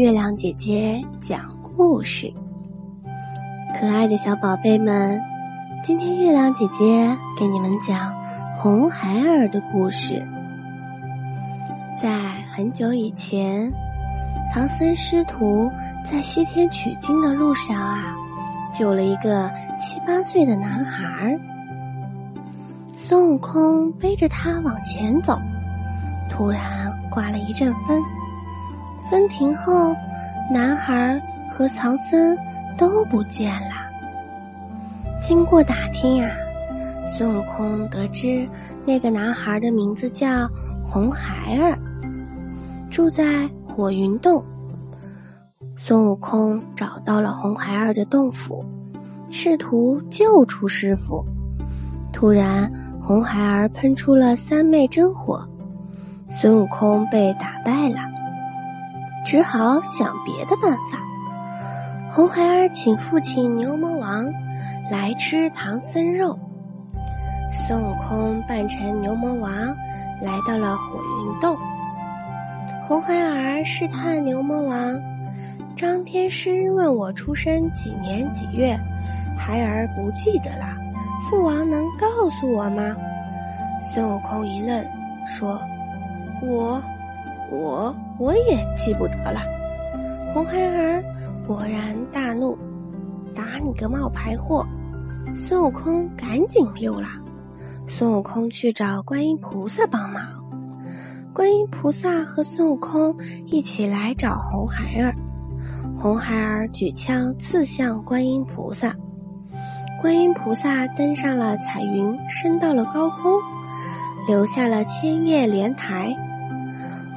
月亮姐姐讲故事。可爱的小宝贝们，今天月亮姐姐给你们讲红孩儿的故事。在很久以前，唐僧师徒在西天取经的路上啊，救了一个七八岁的男孩儿。孙悟空背着他往前走，突然刮了一阵风。分庭后，男孩和唐僧都不见了。经过打听呀，孙悟空得知那个男孩的名字叫红孩儿，住在火云洞。孙悟空找到了红孩儿的洞府，试图救出师傅。突然，红孩儿喷出了三昧真火，孙悟空被打败了。只好想别的办法。红孩儿请父亲牛魔王来吃唐僧肉。孙悟空扮成牛魔王来到了火云洞。红孩儿试探牛魔王：“张天师问我出生几年几月，孩儿不记得了，父王能告诉我吗？”孙悟空一愣，说：“我。”我我也记不得了。红孩儿勃然大怒，打你个冒牌货！孙悟空赶紧溜了。孙悟空去找观音菩萨帮忙。观音菩萨和孙悟空一起来找红孩儿。红孩儿举枪刺向观音菩萨。观音菩萨登上了彩云，升到了高空，留下了千叶莲台。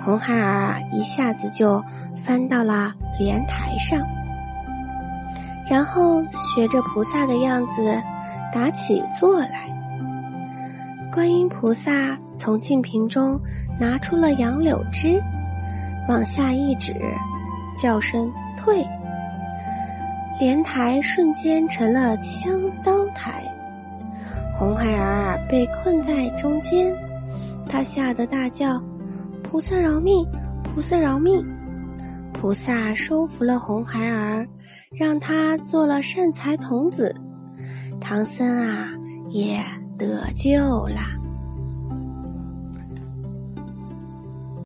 红孩儿一下子就翻到了莲台上，然后学着菩萨的样子打起坐来。观音菩萨从净瓶中拿出了杨柳枝，往下一指，叫声“退”，莲台瞬间成了枪刀台。红孩儿被困在中间，他吓得大叫。菩萨饶命！菩萨饶命！菩萨收服了红孩儿，让他做了善财童子。唐僧啊，也得救了。